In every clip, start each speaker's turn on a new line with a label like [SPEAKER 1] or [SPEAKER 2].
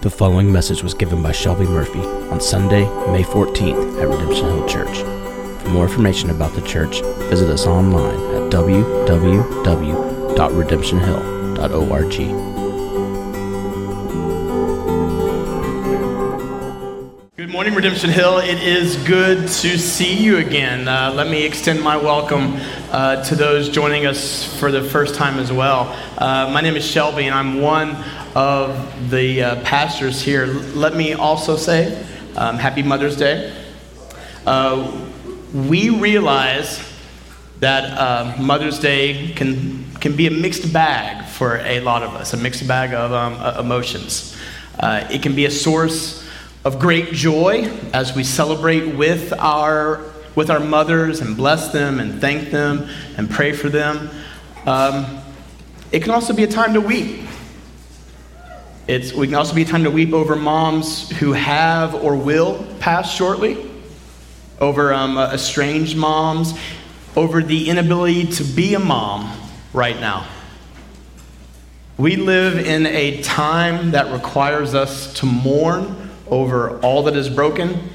[SPEAKER 1] The following message was given by Shelby Murphy on Sunday, May 14th at Redemption Hill Church. For more information about the church, visit us online at www.redemptionhill.org.
[SPEAKER 2] Good morning, Redemption Hill. It is good to see you again. Uh, let me extend my welcome uh, to those joining us for the first time as well. Uh, my name is Shelby, and I'm one of the uh, pastors here. Let me also say um, Happy Mother's Day. Uh, we realize that uh, Mother's Day can, can be a mixed bag for a lot of us, a mixed bag of um, emotions. it can be a source of great joy as we celebrate with our with our mothers and bless them and thank them and pray for them. Um, it can also be a time to weep. It's, we can also be a time to weep over moms who have or will pass shortly, over um, estranged moms, over the inability to be a mom right now. We live in a time that requires us to mourn over all that is broken,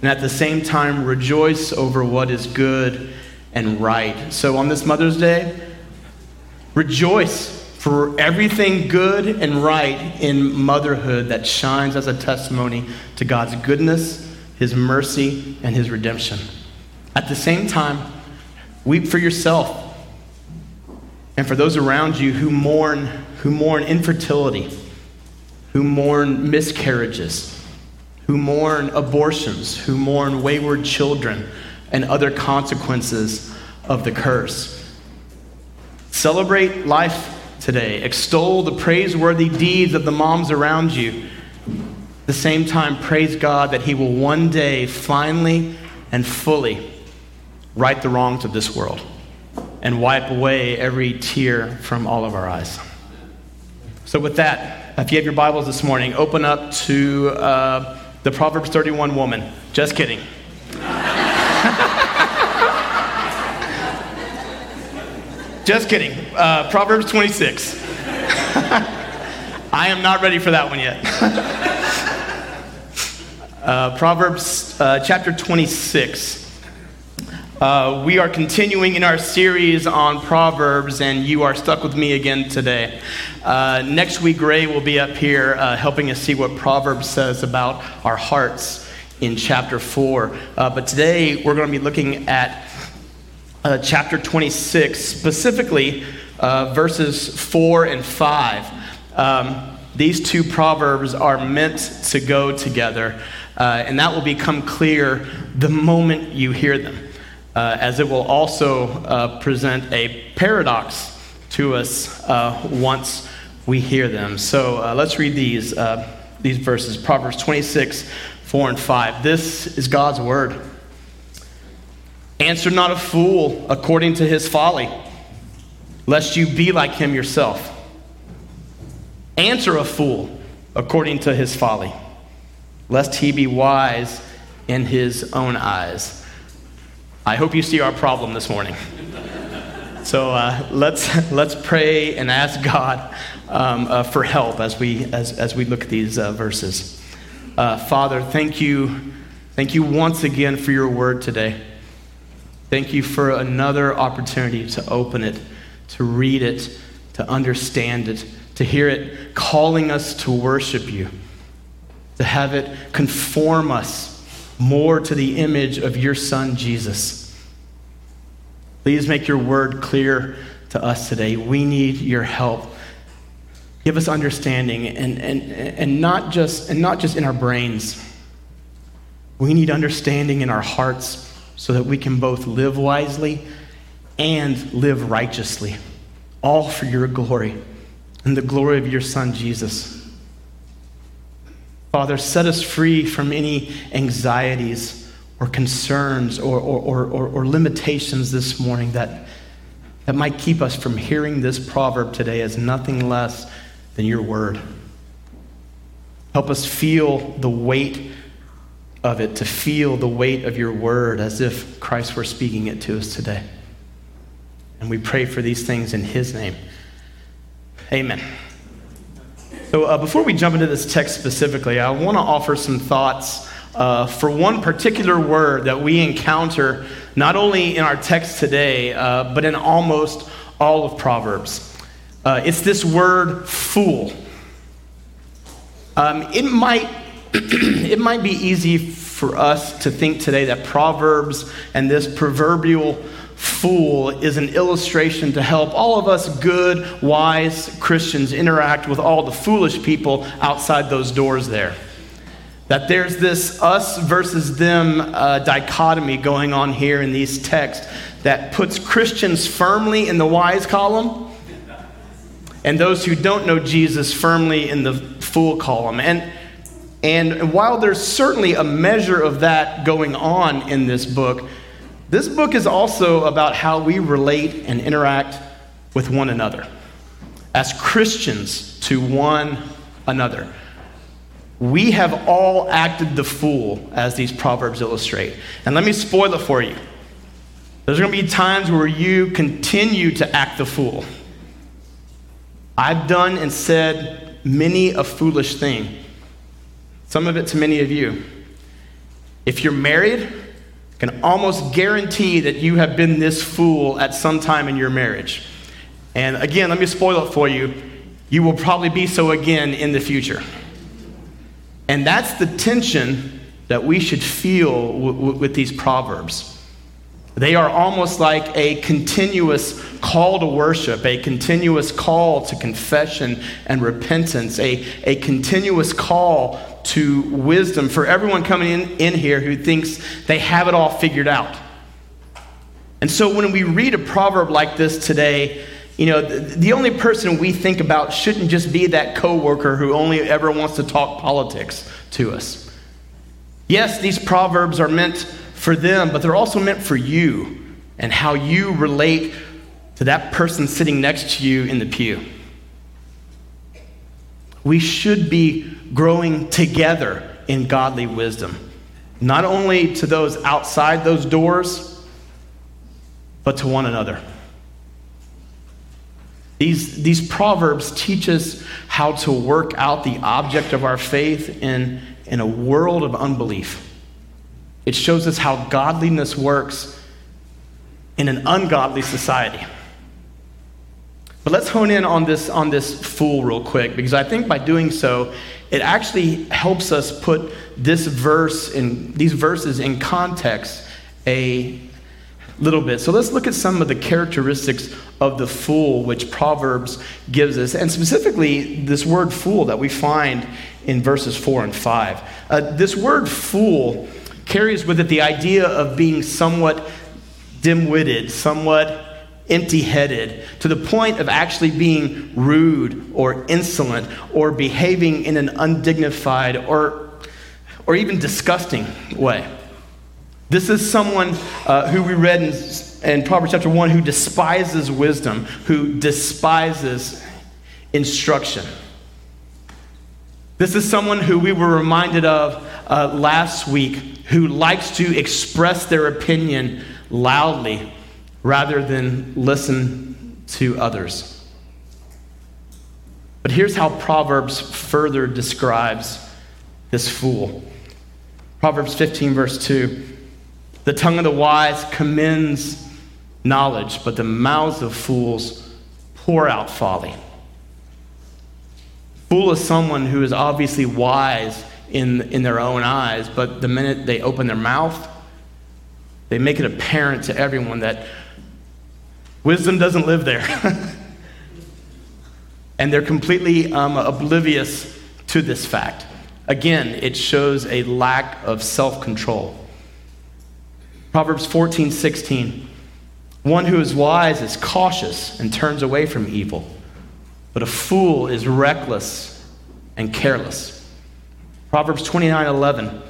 [SPEAKER 2] and at the same time rejoice over what is good and right. So on this Mother's Day, rejoice for everything good and right in motherhood that shines as a testimony to God's goodness, His mercy, and His redemption. At the same time, weep for yourself and for those around you who mourn, who mourn infertility, who mourn miscarriages, who mourn abortions, who mourn wayward children, and other consequences of the curse. Celebrate life today. Extol the praiseworthy deeds of the moms around you. At the same time, praise God that He will one day finally and fully right the wrongs of this world and wipe away every tear from all of our eyes. So, with that, if you have your Bibles this morning, open up to. Uh, the Proverbs 31 woman. Just kidding. Just kidding. Uh, Proverbs 26. I am not ready for that one yet. uh, Proverbs uh, chapter 26. Uh, we are continuing in our series on Proverbs, and you are stuck with me again today. Uh, next week, Ray will be up here uh, helping us see what Proverbs says about our hearts in chapter 4. Uh, but today, we're going to be looking at uh, chapter 26, specifically uh, verses 4 and 5. Um, these two Proverbs are meant to go together, and that will become clear the moment you hear them uh, as it will also uh, present a paradox to us uh, once we hear them. So uh, let's read these, uh, these verses Proverbs 26, 4 and 5. This is God's word. Answer not a fool according to his folly, lest you be like him yourself. Answer a fool according to his folly, lest he be wise in his own eyes. I hope you see our problem this morning. So uh, let's, let's pray and ask God um, uh, for help as we, as, as we look at these uh, verses. Uh, Father, thank you, thank you once again for your word today. Thank you for another opportunity to open it, to read it, to understand it, to hear it calling us to worship you, to have it conform us more to the image of your Son, Jesus. Please make your word clear to us today. We need your help. Give us understanding and, and, and, not, just, and not just in our brains. We need understanding in our hearts so that we can both live wisely and live righteously, all for your glory and the glory of your Son, Jesus. Father, set us free from any anxieties or concerns or, or, or, or, limitations this morning that, that might keep us from hearing this proverb today as nothing less than your word. Help us feel the weight of it, to feel the weight of your word as if Christ were speaking it to us today. And we pray for these things in his name. Amen. So, uh, before we jump into this text specifically, I want to offer some thoughts uh, for one particular word that we encounter not only in our text today, uh, but in almost all of Proverbs. Uh, it's this word fool. Um, it, might, it might be easy for us to think today that Proverbs and this proverbial fool is an illustration to help all of us good, wise Christians interact with all the foolish people outside those doors there. That there's this us versus them uh, dichotomy going on here in these texts that puts Christians firmly in the wise column and those who don't know Jesus firmly in the fool column. And, and while there's certainly a measure of that going on in this book, this book is also about how we relate and interact with one another as Christians to one another. We have all acted the fool, as these proverbs illustrate. And let me spoil it for you. There's going to be times where you continue to act the fool. I've done and said many a foolish thing, some of it to many of you. If you're married, can almost guarantee that you have been this fool at some time in your marriage. And again, let me spoil it for you. You will probably be so again in the future. And that's the tension that we should feel w- w- with these proverbs. They are almost like a continuous call to worship, a continuous call to confession and repentance, a, a continuous call to wisdom for everyone coming in, in here who thinks they have it all figured out. And so when we read a proverb like this today, you know, the, the only person we think about shouldn't just be that coworker who only ever wants to talk politics to us. Yes, these proverbs are meant for them, but they're also meant for you and how you relate to that person sitting next to you in the pew. We should be growing together in godly wisdom, not only to those outside those doors, but to one another. These, these proverbs teach us how to work out the object of our faith in, in a world of unbelief. It shows us how godliness works in an ungodly society. But let's hone in on this, on this fool real quick, because I think by doing so, it actually helps us put this verse in these verses in context a little bit. So let's look at some of the characteristics of the fool which Proverbs gives us, and specifically this word fool that we find in verses 4 and 5. Uh, this word fool carries with it the idea of being somewhat dim witted, somewhat empty headed, to the point of actually being rude or insolent or behaving in an undignified or, or even disgusting way. This is someone uh, who we read in, in Proverbs chapter 1 who despises wisdom, who despises instruction. This is someone who we were reminded of uh, last week who likes to express their opinion loudly rather than listen to others. But here's how Proverbs further describes this fool Proverbs 15, verse 2 The tongue of the wise commends knowledge, but the mouths of fools pour out folly. Fool is someone who is obviously wise in, in their own eyes, but the minute they open their mouth, they make it apparent to everyone that Wisdom doesn't live there. and they're completely um, oblivious to this fact. Again, it shows a lack of self control. Proverbs 14, 16. One who is wise is cautious and turns away from evil, but a fool is reckless and careless. Proverbs 29, 11.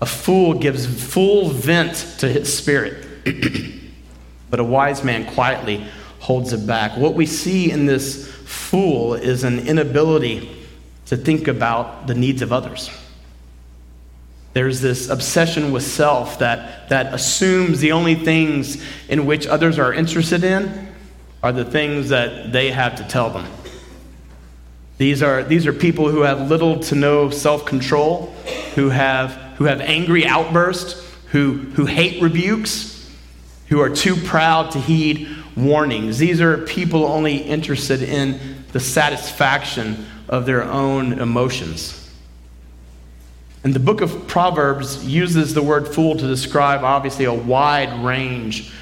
[SPEAKER 2] A fool gives full vent to his spirit. but a wise man quietly holds it back. What we see in this fool is an inability to think about the needs of others. There's this obsession with self that, that assumes the only things in which others are interested in are the things that they have to tell them. These are, these are people who have little to no self control, who have, who have angry outbursts, who, who hate rebukes, who are too proud to heed warnings. These are people only interested in the satisfaction of their own emotions. And the book of Proverbs uses the word fool to describe, obviously, a wide range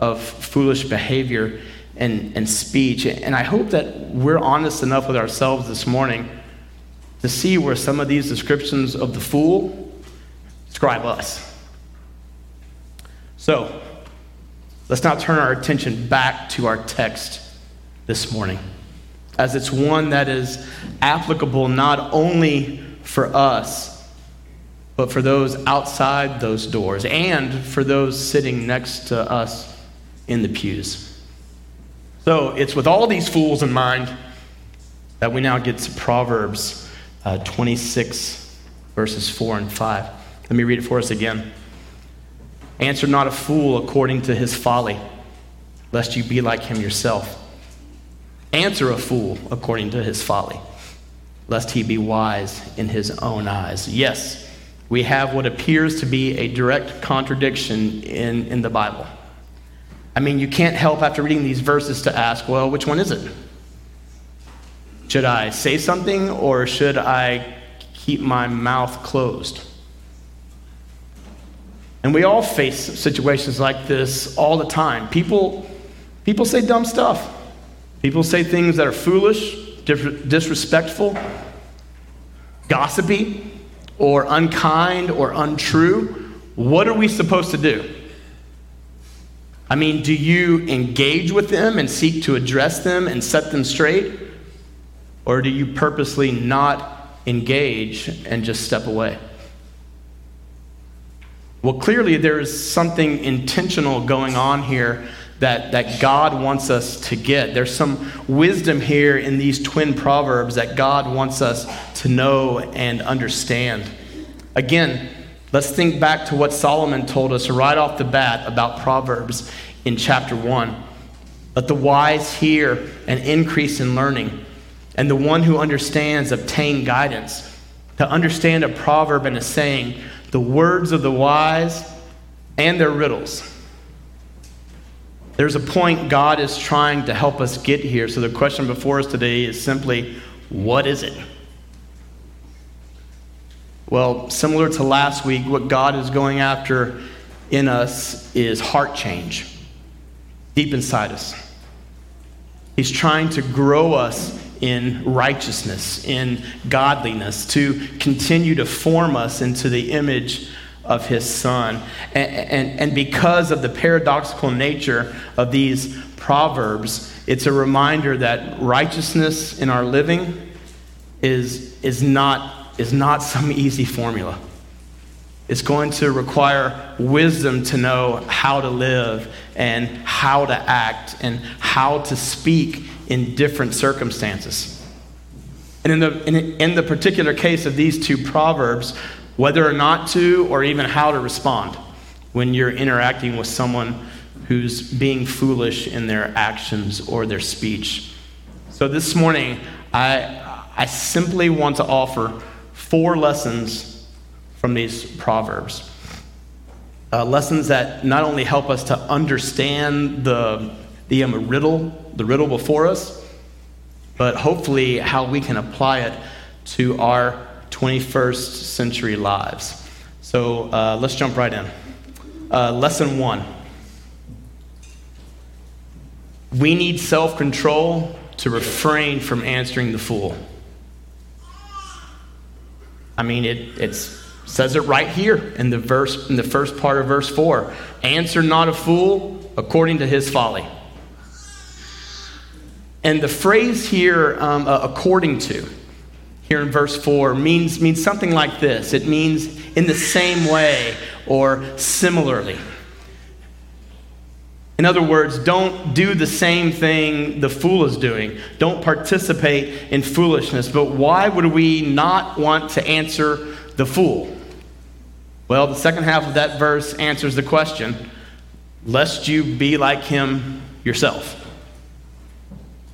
[SPEAKER 2] of foolish behavior and, and speech. And I hope that we're honest enough with ourselves this morning to see where some of these descriptions of the fool describe us. So, let's now turn our attention back to our text this morning, as it's one that is applicable not only for us but for those outside those doors and for those sitting next to us in the pews. So it's with all these fools in mind that we now get to Proverbs uh, 26, verses 4 and 5. Let me read it for us again. Answer not a fool according to his folly, lest you be like him yourself. Answer a fool according to his folly, lest he be wise in his own eyes. Yes we have what appears to be a direct contradiction in, in the Bible. I mean, you can't help after reading these verses to ask, well, which one is it? Should I say something or should I keep my mouth closed? And we all face situations like this all the time. People, people say dumb stuff. People say things that are foolish, disrespectful, gossipy or unkind or untrue, what are we supposed to do? I mean, do you engage with them and seek to address them and set them straight? Or do you purposely not engage and just step away? Well, clearly, there is something intentional going on here that, that God wants us to get. There's some wisdom here in these twin proverbs that God wants us to know and understand. Again, let's think back to what Solomon told us right off the bat about Proverbs in chapter 1. Let the wise hear and increase in learning, and the one who understands obtain guidance. To understand a proverb and a saying, the words of the wise and their riddles there's a point God is trying to help us get here. So the question before us today is simply what is it? Well, similar to last week, what God is going after in us is heart change deep inside us. He's trying to grow us in righteousness, in godliness, to continue to form us into the image of his son. And, and, and, because of the paradoxical nature of these proverbs, it's a reminder that righteousness in our living is, is, not, is not some easy formula. It's going to require wisdom to know how to live and how to act and how to speak in different circumstances. And in the, in, in the particular case of these two proverbs, whether or not to, or even how to respond when you're interacting with someone who's being foolish in their actions or their speech. So this morning, I, I simply want to offer four lessons from these Proverbs. Uh, lessons that not only help us to understand the, the um, riddle, the riddle before us, but hopefully how we can apply it to our 21st century lives. So uh, let's jump right in. Uh, lesson one We need self control to refrain from answering the fool. I mean, it it's, says it right here in the verse in the first part of verse 4 answer not a fool according to his folly. And the phrase here um, uh, according to here in verse 4 means, means something like this. It means in the same way or similarly. In other words, don't do the same thing the fool is doing. Don't participate in foolishness. But why would we not want to answer the fool? Well, the second half of that verse answers the question lest you be like him yourself.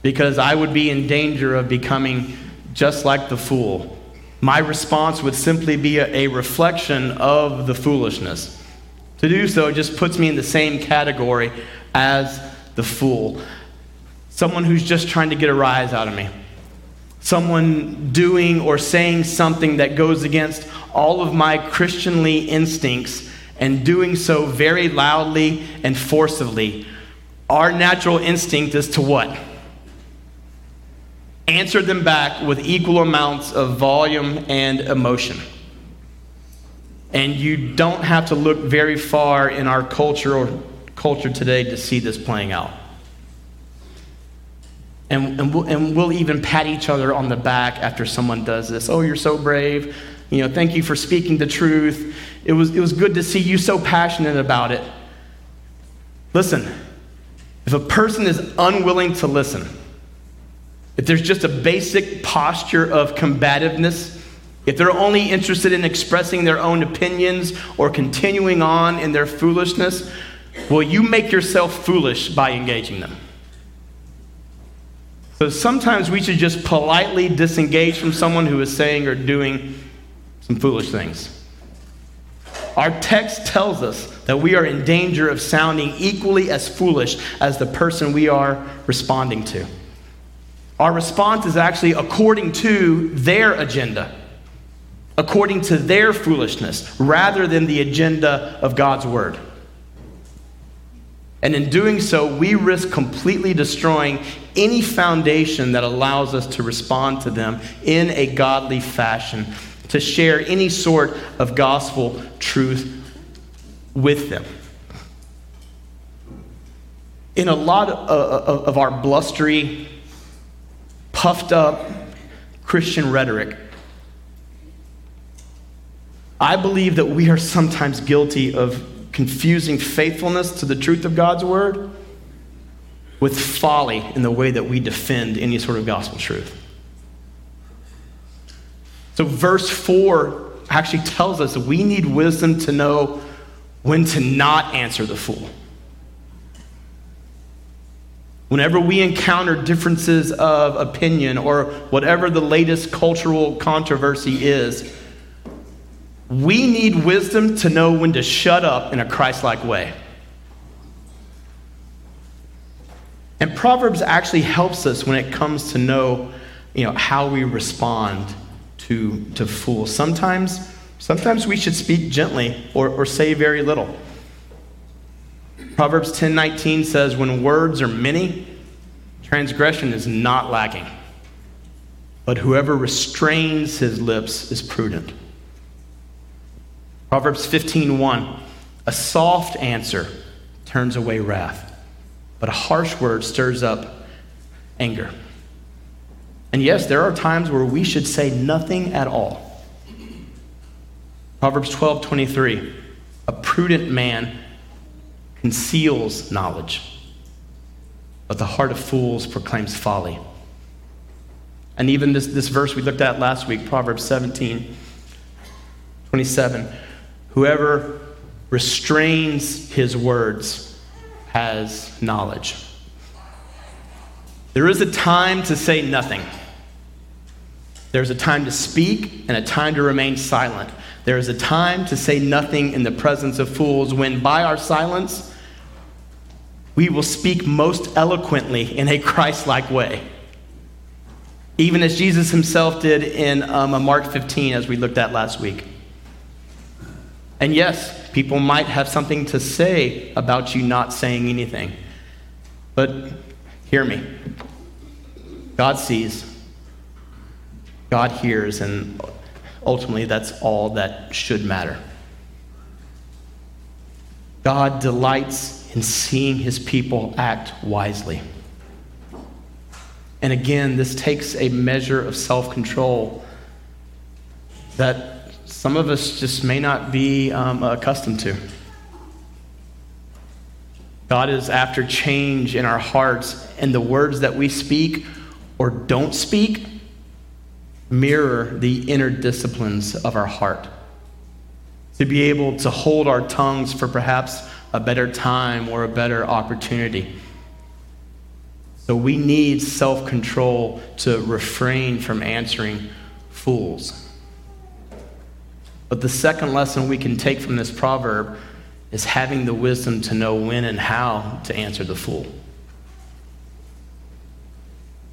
[SPEAKER 2] Because I would be in danger of becoming just like the fool. My response would simply be a, a reflection of the foolishness. To do so just puts me in the same category as the fool. Someone who's just trying to get a rise out of me. Someone doing or saying something that goes against all of my Christianly instincts and doing so very loudly and forcibly. Our natural instinct is to what? Answer them back with equal amounts of volume and emotion. And you don't have to look very far in our culture or culture today to see this playing out. And, and, we'll, and we'll even pat each other on the back after someone does this. Oh, you're so brave. You know, thank you for speaking the truth. It was, it was good to see you so passionate about it. Listen, if a person is unwilling to listen, if there's just a basic posture of combativeness, if they're only interested in expressing their own opinions or continuing on in their foolishness, will you make yourself foolish by engaging them? So sometimes we should just politely disengage from someone who is saying or doing some foolish things. Our text tells us that we are in danger of sounding equally as foolish as the person we are responding to. Our response is actually according to their agenda according to their foolishness rather than the agenda of God's word. And in doing so, we risk completely destroying any foundation that allows us to respond to them in a godly fashion, to share any sort of gospel truth with them. In a lot of, our blustery, puffed up Christian rhetoric, I believe that we are sometimes guilty of confusing faithfulness to the truth of God's word with folly in the way that we defend any sort of gospel truth. So, verse 4 actually tells us that we need wisdom to know when to not answer the fool. Whenever we encounter differences of opinion or whatever the latest cultural controversy is, we need wisdom to know when to shut up in a Christ like way. And Proverbs actually helps us when it comes to know, you know, how we respond to, to fools. Sometimes, sometimes we should speak gently or, or say very little. Proverbs 10:19 says, "When words are many, transgression is not lacking. But whoever restrains his lips is prudent." Proverbs 15:1 A soft answer turns away wrath, but a harsh word stirs up anger. And yes, there are times where we should say nothing at all. Proverbs 12:23 A prudent man conceals knowledge, but the heart of fools proclaims folly. And even this, this verse we looked at last week, Proverbs 17, 27. Whoever restrains his words has knowledge. There is a time to say nothing. There's a time to speak and a time to remain silent. There is a time to say nothing in the presence of fools when, by our silence, we will speak most eloquently in a Christ like way. Even as Jesus himself did in um, Mark 15, as we looked at last week. And yes, people might have something to say about you not saying anything. But hear me God sees, God hears, and ultimately that's all that should matter. God delights in seeing his people act wisely. And again, this takes a measure of self control that some of us just may not be um, accustomed to. God is after change in our hearts, and the words that we speak or don't speak mirror the inner disciplines of our heart. To be able to hold our tongues for perhaps a better time or a better opportunity. So we need self control to refrain from answering fools. But the second lesson we can take from this proverb is having the wisdom to know when and how to answer the fool.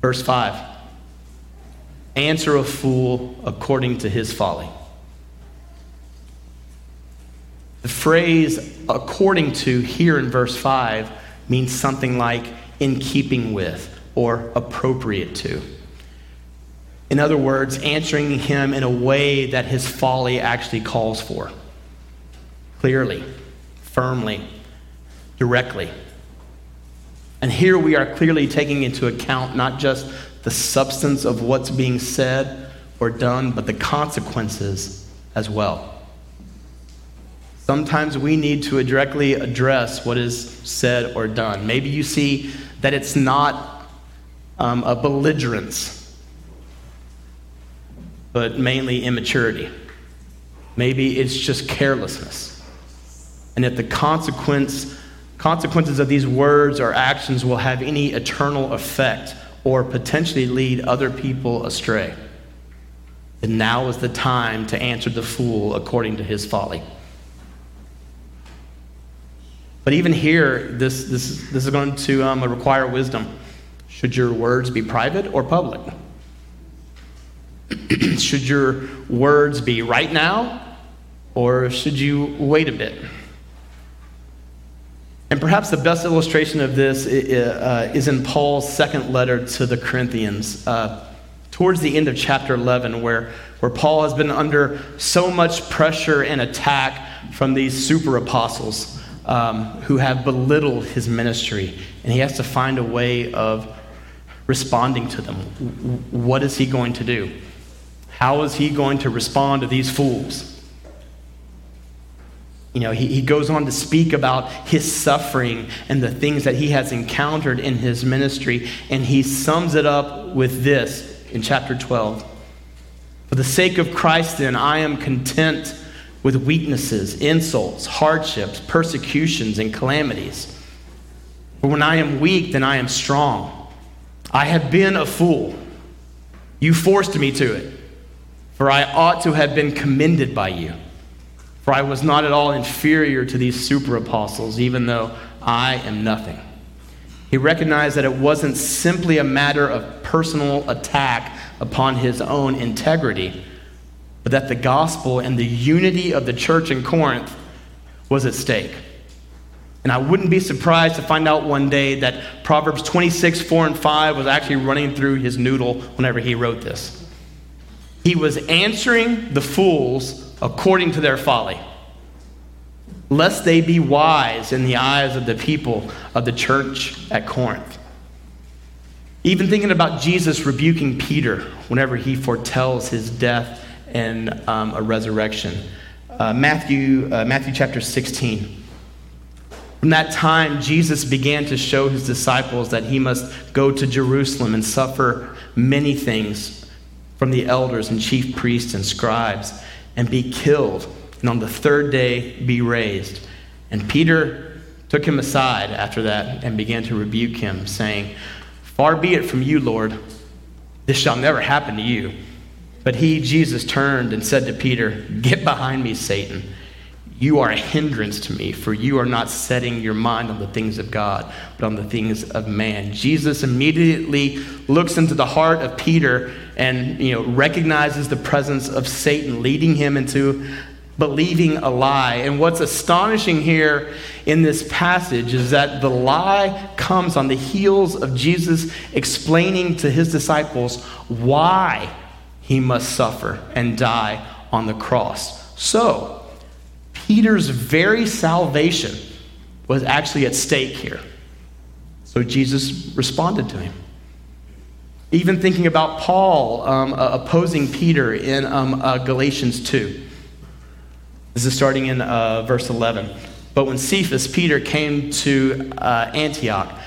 [SPEAKER 2] Verse 5 Answer a fool according to his folly. The phrase according to here in verse 5 means something like in keeping with or appropriate to. In other words, answering him in a way that his folly actually calls for. Clearly, firmly, directly. And here we are clearly taking into account not just the substance of what's being said or done, but the consequences as well. Sometimes we need to directly address what is said or done. Maybe you see that it's not um, a belligerence, but mainly immaturity. Maybe it's just carelessness. And if the consequence, consequences of these words or actions will have any eternal effect or potentially lead other people astray, then now is the time to answer the fool according to his folly. But even here, this, this, this is going to um, require wisdom. Should your words be private or public? should your words be right now or should you wait a bit? And perhaps the best illustration of this uh, is in Paul's second letter to the Corinthians, uh, towards the end of chapter 11, where, where Paul has been under so much pressure and attack from these super apostles um, who have belittled his ministry, and he has to find a way of responding to them. What is he going to do? How is he going to respond to these fools? You know, he, he goes on to speak about his suffering and the things that he has encountered in his ministry, and he sums it up with this in chapter 12. For the sake of Christ, then, I am content with weaknesses, insults, hardships, persecutions, and calamities. For when I am weak, then I am strong. I have been a fool. You forced me to it, for I ought to have been commended by you. For I was not at all inferior to these super apostles, even though I am nothing. He recognized that it wasn't simply a matter of personal attack upon his own integrity but that the gospel and the unity of the church in Corinth was at stake. And I wouldn't be surprised to find out one day that Proverbs 26, 4, and 5 was actually running through his noodle whenever he wrote this. He was answering the fools according to their folly, lest they be wise in the eyes of the people of the church at Corinth. Even thinking about Jesus rebuking Peter whenever he foretells his death and um, a resurrection. Uh, Matthew, uh, Matthew chapter 16. From that time, Jesus began to show his disciples that he must go to Jerusalem and suffer many things from the elders and chief priests and scribes and be killed, and on the third day be raised. And Peter took him aside after that and began to rebuke him, saying, Far be it from you, Lord, this shall never happen to you. But he, Jesus, turned and said to Peter, Get behind me, Satan. You are a hindrance to me, for you are not setting your mind on the things of God, but on the things of man. Jesus immediately looks into the heart of Peter and you know, recognizes the presence of Satan, leading him into believing a lie. And what's astonishing here in this passage is that the lie comes on the heels of Jesus explaining to his disciples why he must suffer and die on the cross. So, Peter's very salvation was actually at stake here. So Jesus responded to him. Even thinking about Paul um, uh, opposing Peter in um, uh, Galatians 2. This is starting in uh, verse 11. But when Cephas, Peter, came to uh, Antioch,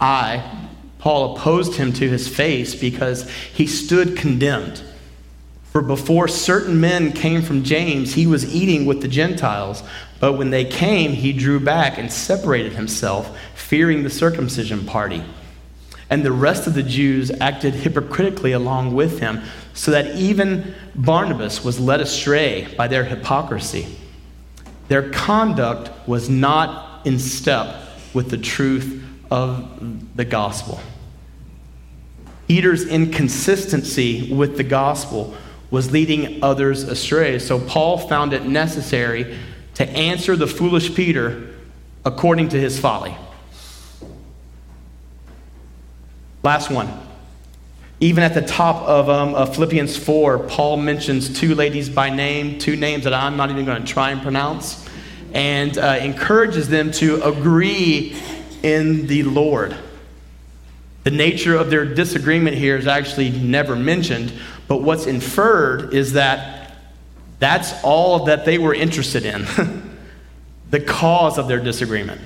[SPEAKER 2] I, Paul, opposed him to his face because he stood condemned. For before certain men came from James, he was eating with the Gentiles. But when they came, he drew back and separated himself, fearing the circumcision party. And the rest of the Jews acted hypocritically along with him, so that even Barnabas was led astray by their hypocrisy. Their conduct was not in step with the truth of the gospel. Peter's inconsistency with the gospel was leading others astray. So Paul found it necessary to answer the foolish Peter according to his folly. Last one. Even at the top of, um, of Philippians 4, Paul mentions two ladies by name, two names that I'm not even going to try and pronounce, and uh, encourages them to agree in the Lord. The nature of their disagreement here is actually never mentioned, but what's inferred is that that's all that they were interested in, the cause of their disagreement.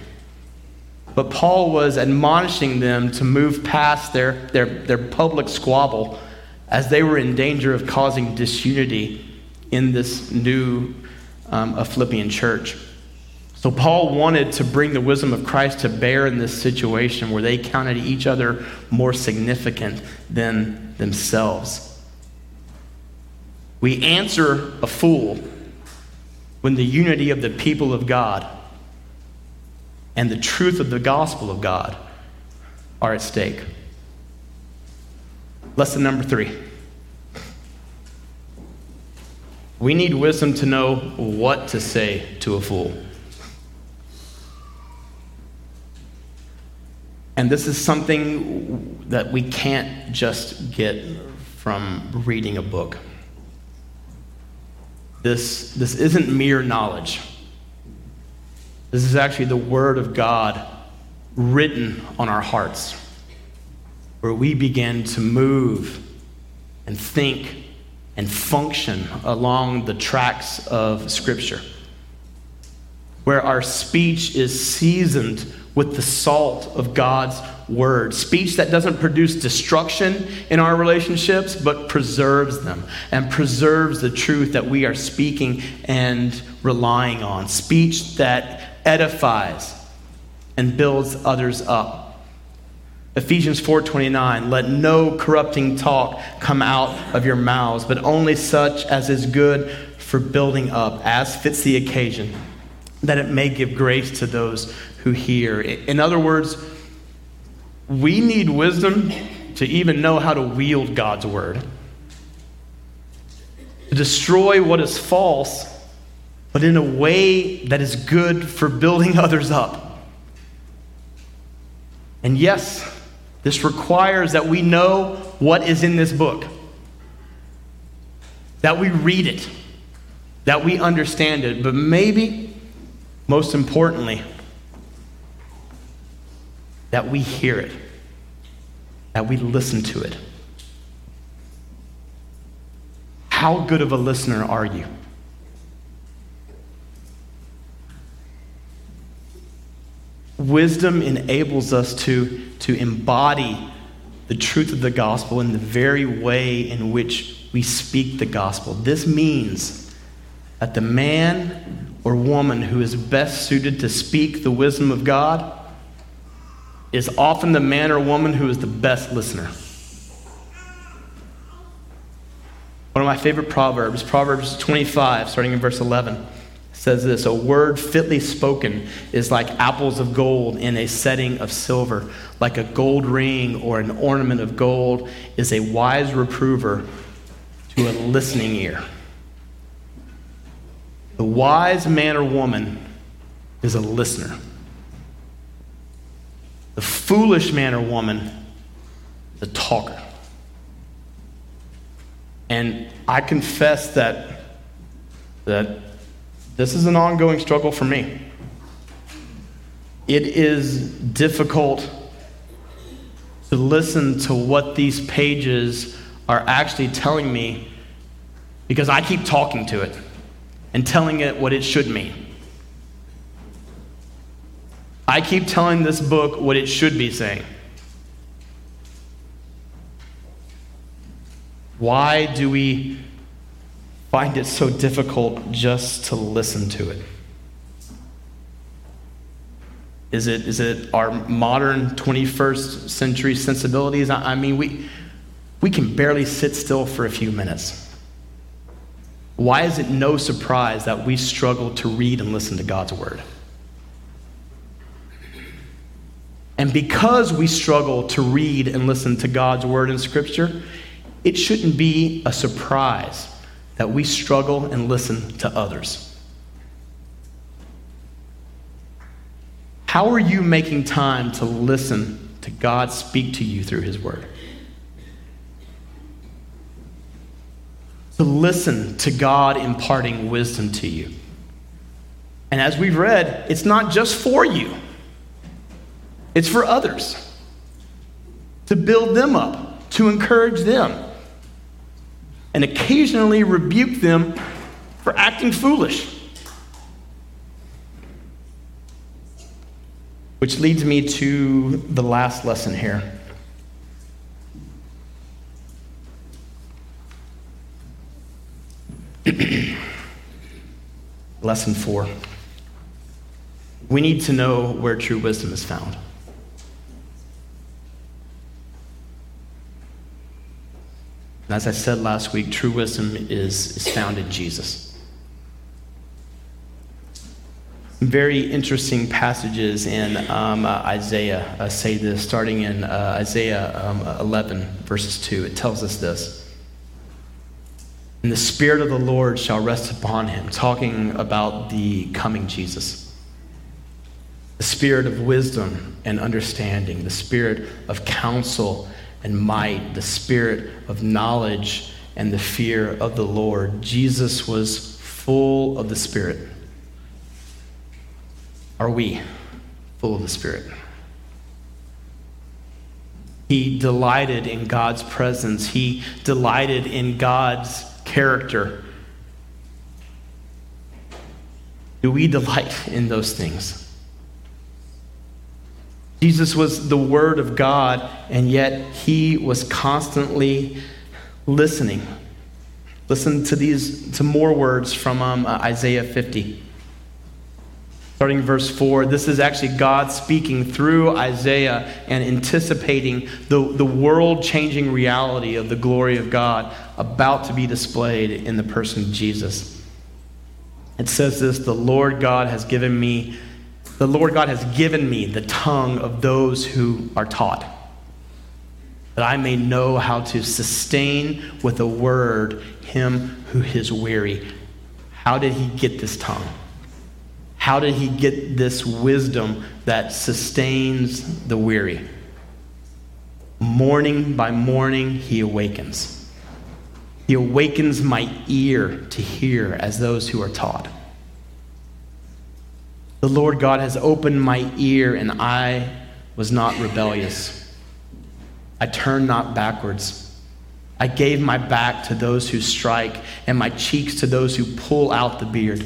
[SPEAKER 2] But Paul was admonishing them to move past their, their, their public squabble as they were in danger of causing disunity in this new um, Philippian church. So, Paul wanted to bring the wisdom of Christ to bear in this situation where they counted each other more significant than themselves. We answer a fool when the unity of the people of God and the truth of the gospel of God are at stake. Lesson number three. We need wisdom to know what to say to a fool. And this is something that we can't just get from reading a book. This, this isn't mere knowledge. This is actually the Word of God written on our hearts, where we begin to move and think and function along the tracks of Scripture, where our speech is seasoned with the salt of God's word. Speech that doesn't produce destruction in our relationships, but preserves them and preserves the truth that we are speaking and relying on. Speech that edifies and builds others up. Ephesians 4:29 Let no corrupting talk come out of your mouths but only such as is good for building up as fits the occasion that it may give grace to those who hear. In other words, we need wisdom to even know how to wield God's word. To destroy what is false but in a way that is good for building others up. And yes, this requires that we know what is in this book, that we read it, that we understand it, but maybe, most importantly, that we hear it, that we listen to it. How good of a listener are you? Wisdom enables us to, to embody the truth of the gospel in the very way in which we speak the gospel. This means that the man or woman who is best suited to speak the wisdom of God is often the man or woman who is the best listener. One of my favorite proverbs, Proverbs 25, starting in verse 11 says this A word fitly spoken is like apples of gold in a setting of silver. Like a gold ring or an ornament of gold is a wise reprover to a listening ear. The wise man or woman is a listener. The foolish man or woman is a talker. And I confess that, that this is an ongoing struggle for me. It is difficult to listen to what these pages are actually telling me because I keep talking to it and telling it what it should mean. I keep telling this book what it should be saying. Why do we find it so difficult just to listen to it. Is it, is it our modern 21st century sensibilities? I, I mean, we, we can barely sit still for a few minutes. Why is it no surprise that we struggle to read and listen to God's word? And because we struggle to read and listen to God's word in Scripture, it shouldn't be a surprise that we struggle and listen to others. How are you making time to listen to God speak to you through His Word? To listen to God imparting wisdom to you. And as we've read, it's not just for you, it's for others. To build them up, to encourage them and occasionally rebuke them for acting foolish. Which leads me to the last lesson here. lesson four. We need to know where true wisdom is found. And as I said last week, true wisdom is, is found in Jesus. Very interesting passages in um, uh, Isaiah uh, say this, starting in uh, Isaiah um, 11, verses 2. It tells us this. And the Spirit of the Lord shall rest upon him, talking about the coming Jesus. The Spirit of wisdom and understanding, the Spirit of counsel and might, the spirit of knowledge and the fear of the Lord. Jesus was full of the Spirit. Are we full of the Spirit? He delighted in God's presence. He delighted in God's character. Do we delight in those things? Jesus was the Word of God, and yet he was constantly listening. Listen to these, to more words from um, uh, Isaiah 50. Starting verse 4, this is actually God speaking through Isaiah and anticipating the, the world changing reality of the glory of God about to be displayed in the person of Jesus. It says this The Lord God has given me the Lord God has given me the tongue of those who are taught, that I may know how to sustain with a word him who is weary. How did he get this tongue? How did he get this wisdom that sustains the weary? Morning by morning, he awakens. He awakens my ear to hear as those who are taught. The Lord God has opened my ear, and I was not rebellious. I turned not backwards. I gave my back to those who strike, and my cheeks to those who pull out the beard.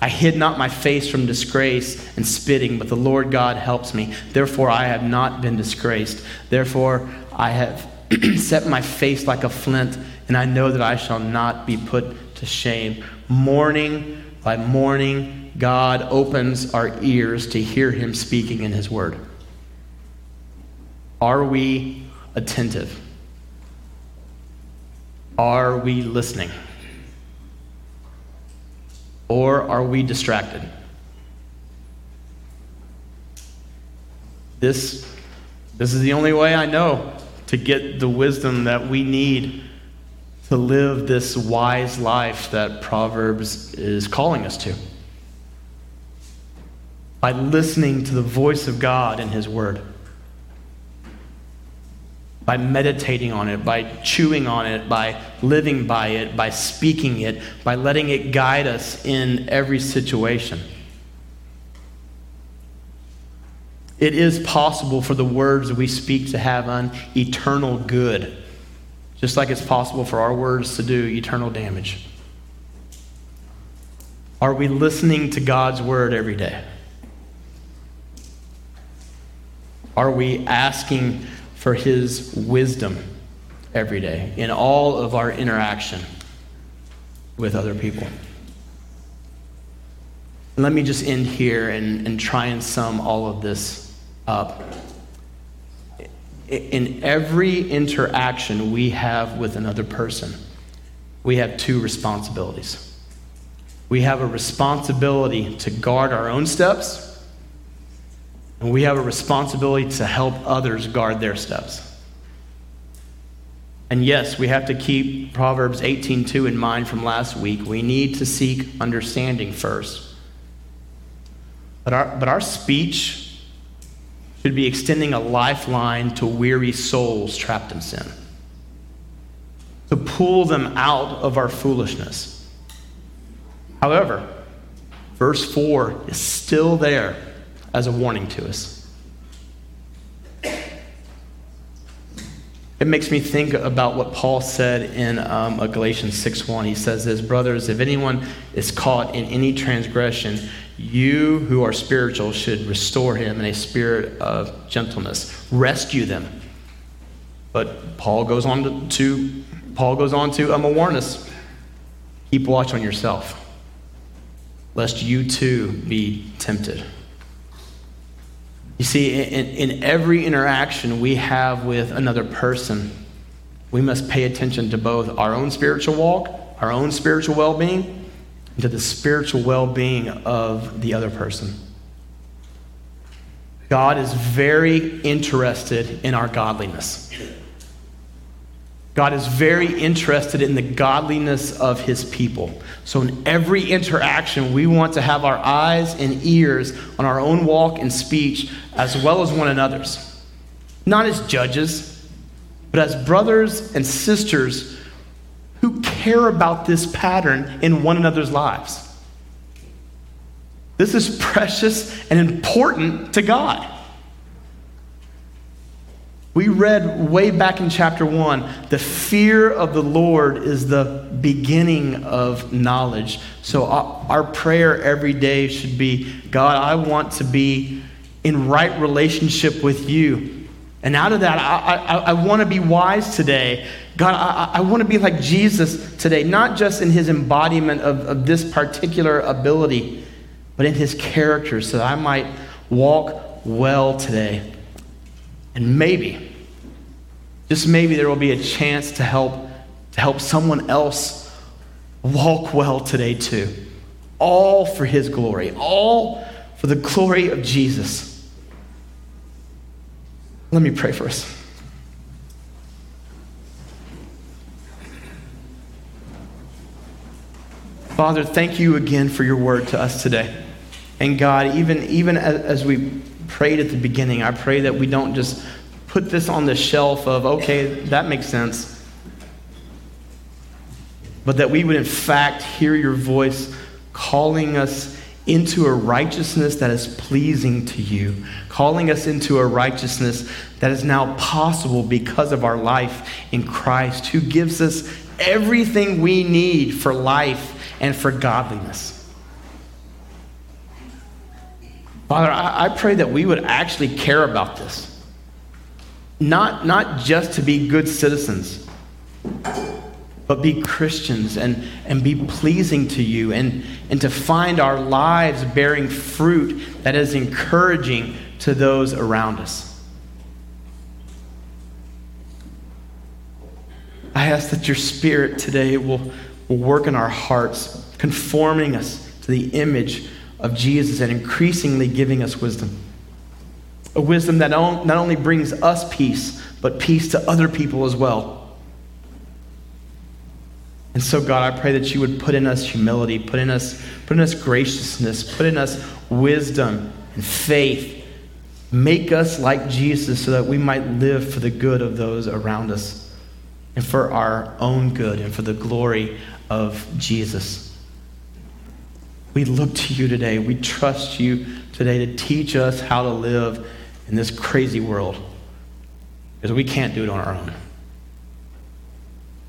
[SPEAKER 2] I hid not my face from disgrace and spitting, but the Lord God helps me. Therefore, I have not been disgraced. Therefore, I have set my face like a flint, and I know that I shall not be put to shame. Morning by morning, God opens our ears to hear Him speaking in His Word? Are we attentive? Are we listening? Or are we distracted? This, this is the only way I know to get the wisdom that we need to live this wise life that Proverbs is calling us to by listening to the voice of God in His Word, by meditating on it, by chewing on it, by living by it, by speaking it, by letting it guide us in every situation. It is possible for the words we speak to have an eternal good, just like it's possible for our words to do eternal damage. Are we listening to God's word every day? Are we asking for His wisdom every day in all of our interaction with other people? Let me just end here and, and try and sum all of this up. In every interaction we have with another person, we have two responsibilities. We have a responsibility to guard our own steps, and we have a responsibility to help others guard their steps. And yes, we have to keep Proverbs 18:2 in mind from last week. We need to seek understanding first. But our, but our speech should be extending a lifeline to weary souls trapped in sin, to pull them out of our foolishness. However, verse 4 is still there as a warning to us. It makes me think about what Paul said in um, Galatians 6.1. He says this, Brothers, if anyone is caught in any transgression, you who are spiritual should restore him in a spirit of gentleness. Rescue them. But Paul goes on to, to Paul goes on to um, a warnings. Keep watch on yourself, lest you too be tempted. You see, in, in every interaction we have with another person, we must pay attention to both our own spiritual walk, our own spiritual well being, and to the spiritual well being of the other person. God is very interested in our godliness. God is very interested in the godliness of his people. So, in every interaction, we want to have our eyes and ears on our own walk and speech as well as one another's. Not as judges, but as brothers and sisters who care about this pattern in one another's lives. This is precious and important to God. We read way back in chapter 1 the fear of the Lord is the beginning of knowledge. So, our, prayer every day should be God, I want to be in right relationship with you. And out of that, I, I, I want to be wise today. God, I, I want to be like Jesus today, not just in his embodiment of, of this particular ability, but in his character, so that I might walk well today. And maybe, just maybe, there will be a chance to help, to help someone else walk well today, too. All for His glory, all for the glory of Jesus. Let me pray for us. Father, thank you again for your word to us today. And God, even, even as, we prayed at the beginning, I pray that we don't just put this on the shelf of, okay, that makes sense. But that we would, in fact, hear your voice calling us into a righteousness that is pleasing to you, calling us into a righteousness that is now possible because of our life in Christ, who gives us everything we need for life and for godliness. Father, I, I pray that we would actually care about this. Not, not just to be good citizens, but be Christians and, and be pleasing to you and, and to find our lives bearing fruit that is encouraging to those around us. I ask that your spirit today will, will work in our hearts, conforming us to the image of Jesus and increasingly giving us wisdom. A wisdom that not only brings us peace, but peace to other people as well. And so, God, I pray that you would put in us humility, put in us, put in us graciousness, put in us wisdom and faith. Make us like Jesus so that we might live for the good of those around us and for our own good and for the glory of Jesus. We look to you today. We trust you today to teach us how to live in this crazy world because we can't do it on our own.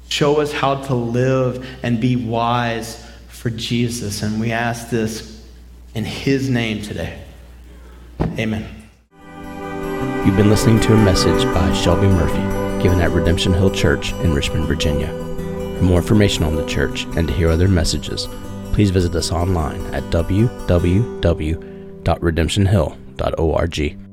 [SPEAKER 2] Show us how to live and be wise for Jesus. And we ask this in his name today. Amen.
[SPEAKER 1] You've been listening to a message by Shelby Murphy, given at Redemption Hill Church in Richmond, Virginia. For more information on the church and to hear other messages, please visit us online at www.redemptionhill.org.